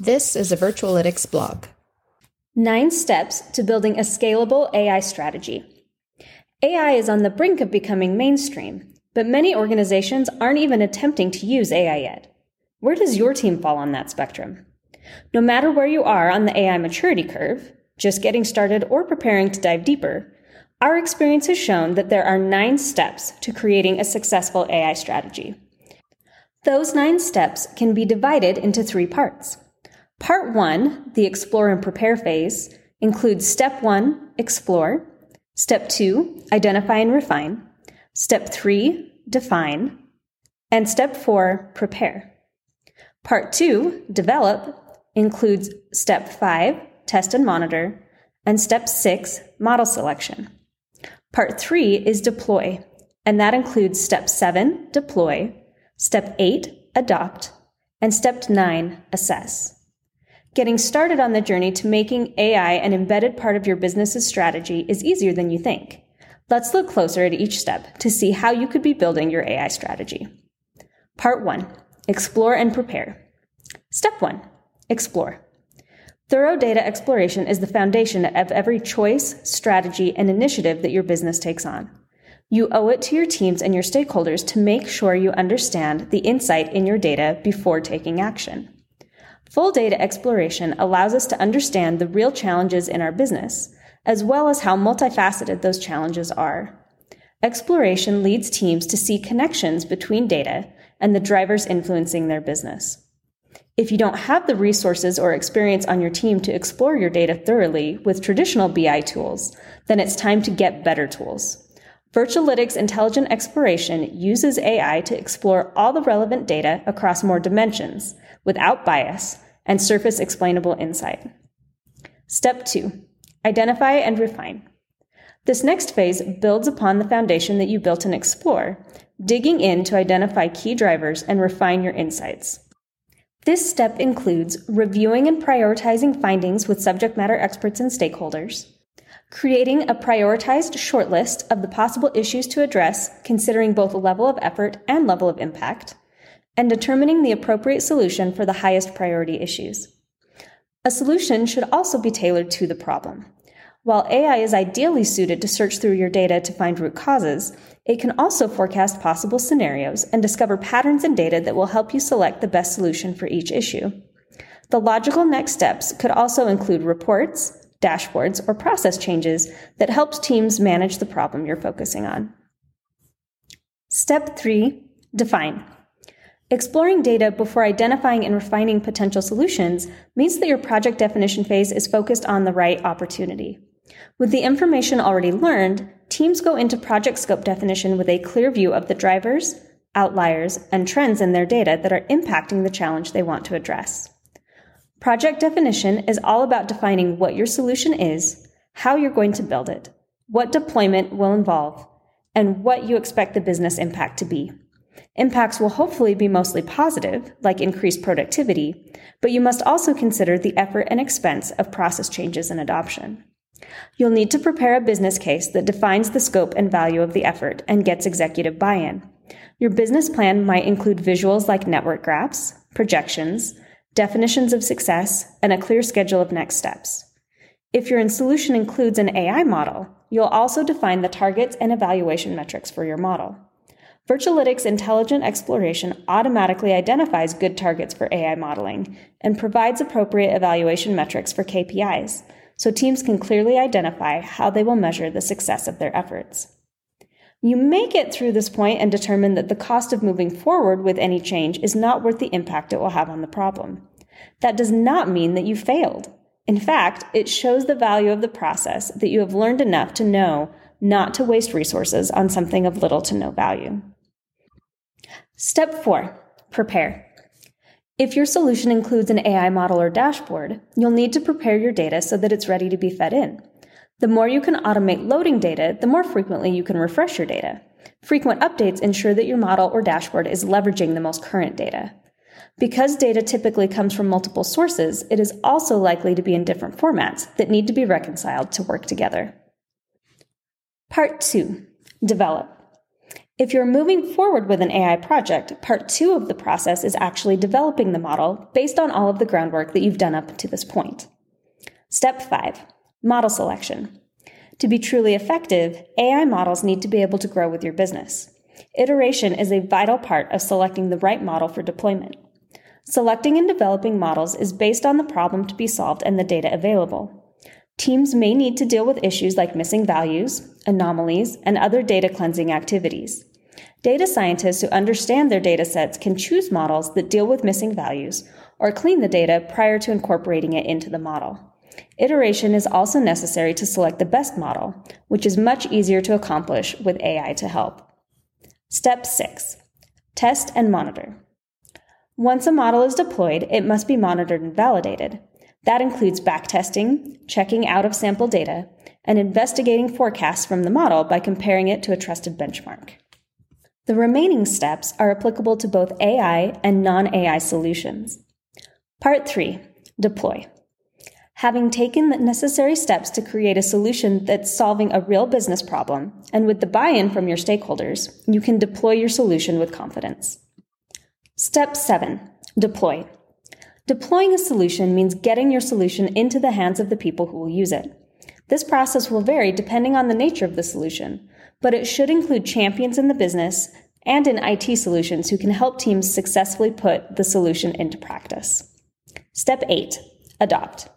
This is a Virtualytics blog. Nine steps to building a scalable AI strategy. AI is on the brink of becoming mainstream, but many organizations aren't even attempting to use AI yet. Where does your team fall on that spectrum? No matter where you are on the AI maturity curve, just getting started or preparing to dive deeper, our experience has shown that there are nine steps to creating a successful AI strategy. Those nine steps can be divided into three parts. Part one, the explore and prepare phase, includes step one, explore, step two, identify and refine, step three, define, and step four, prepare. Part two, develop, includes step five, test and monitor, and step six, model selection. Part three is deploy, and that includes step seven, deploy, step eight, adopt, and step nine, assess. Getting started on the journey to making AI an embedded part of your business's strategy is easier than you think. Let's look closer at each step to see how you could be building your AI strategy. Part 1 Explore and prepare. Step 1 Explore. Thorough data exploration is the foundation of every choice, strategy, and initiative that your business takes on. You owe it to your teams and your stakeholders to make sure you understand the insight in your data before taking action. Full data exploration allows us to understand the real challenges in our business, as well as how multifaceted those challenges are. Exploration leads teams to see connections between data and the drivers influencing their business. If you don't have the resources or experience on your team to explore your data thoroughly with traditional BI tools, then it's time to get better tools. Virtualytics Intelligent Exploration uses AI to explore all the relevant data across more dimensions without bias and surface explainable insight. Step 2 Identify and refine. This next phase builds upon the foundation that you built in Explore, digging in to identify key drivers and refine your insights. This step includes reviewing and prioritizing findings with subject matter experts and stakeholders, creating a prioritized shortlist of the possible issues to address, considering both level of effort and level of impact, and determining the appropriate solution for the highest priority issues. A solution should also be tailored to the problem. While AI is ideally suited to search through your data to find root causes, it can also forecast possible scenarios and discover patterns in data that will help you select the best solution for each issue. The logical next steps could also include reports, dashboards, or process changes that helps teams manage the problem you're focusing on. Step 3 Define. Exploring data before identifying and refining potential solutions means that your project definition phase is focused on the right opportunity. With the information already learned, teams go into project scope definition with a clear view of the drivers, outliers, and trends in their data that are impacting the challenge they want to address. Project definition is all about defining what your solution is, how you're going to build it, what deployment will involve, and what you expect the business impact to be. Impacts will hopefully be mostly positive, like increased productivity, but you must also consider the effort and expense of process changes and adoption. You'll need to prepare a business case that defines the scope and value of the effort and gets executive buy in. Your business plan might include visuals like network graphs, projections, definitions of success, and a clear schedule of next steps. If your solution includes an AI model, you'll also define the targets and evaluation metrics for your model. Virtualytics Intelligent Exploration automatically identifies good targets for AI modeling and provides appropriate evaluation metrics for KPIs, so teams can clearly identify how they will measure the success of their efforts. You may get through this point and determine that the cost of moving forward with any change is not worth the impact it will have on the problem. That does not mean that you failed. In fact, it shows the value of the process that you have learned enough to know not to waste resources on something of little to no value. Step four, prepare. If your solution includes an AI model or dashboard, you'll need to prepare your data so that it's ready to be fed in. The more you can automate loading data, the more frequently you can refresh your data. Frequent updates ensure that your model or dashboard is leveraging the most current data. Because data typically comes from multiple sources, it is also likely to be in different formats that need to be reconciled to work together. Part 2 Develop. If you're moving forward with an AI project, part two of the process is actually developing the model based on all of the groundwork that you've done up to this point. Step five, model selection. To be truly effective, AI models need to be able to grow with your business. Iteration is a vital part of selecting the right model for deployment. Selecting and developing models is based on the problem to be solved and the data available. Teams may need to deal with issues like missing values, anomalies, and other data cleansing activities. Data scientists who understand their data sets can choose models that deal with missing values or clean the data prior to incorporating it into the model. Iteration is also necessary to select the best model, which is much easier to accomplish with AI to help. Step 6 Test and monitor. Once a model is deployed, it must be monitored and validated. That includes backtesting, checking out of sample data, and investigating forecasts from the model by comparing it to a trusted benchmark. The remaining steps are applicable to both AI and non AI solutions. Part 3 Deploy. Having taken the necessary steps to create a solution that's solving a real business problem, and with the buy in from your stakeholders, you can deploy your solution with confidence. Step 7 Deploy. Deploying a solution means getting your solution into the hands of the people who will use it. This process will vary depending on the nature of the solution, but it should include champions in the business and in IT solutions who can help teams successfully put the solution into practice. Step 8 Adopt.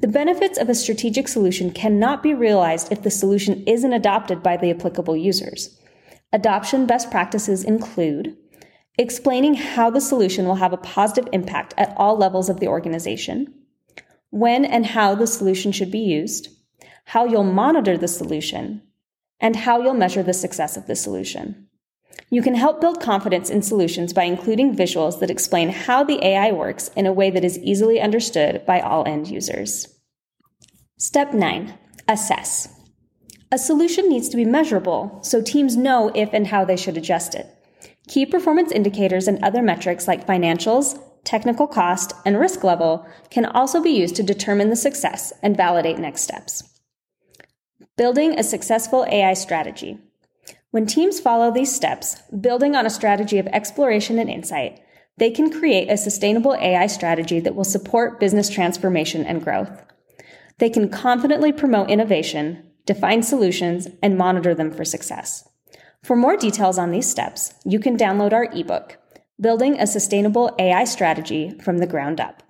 The benefits of a strategic solution cannot be realized if the solution isn't adopted by the applicable users. Adoption best practices include explaining how the solution will have a positive impact at all levels of the organization, when and how the solution should be used, how you'll monitor the solution, and how you'll measure the success of the solution. You can help build confidence in solutions by including visuals that explain how the AI works in a way that is easily understood by all end users. Step 9 Assess. A solution needs to be measurable so teams know if and how they should adjust it. Key performance indicators and other metrics like financials, technical cost, and risk level can also be used to determine the success and validate next steps. Building a successful AI strategy. When teams follow these steps, building on a strategy of exploration and insight, they can create a sustainable AI strategy that will support business transformation and growth. They can confidently promote innovation, define solutions, and monitor them for success. For more details on these steps, you can download our ebook, Building a Sustainable AI Strategy from the Ground Up.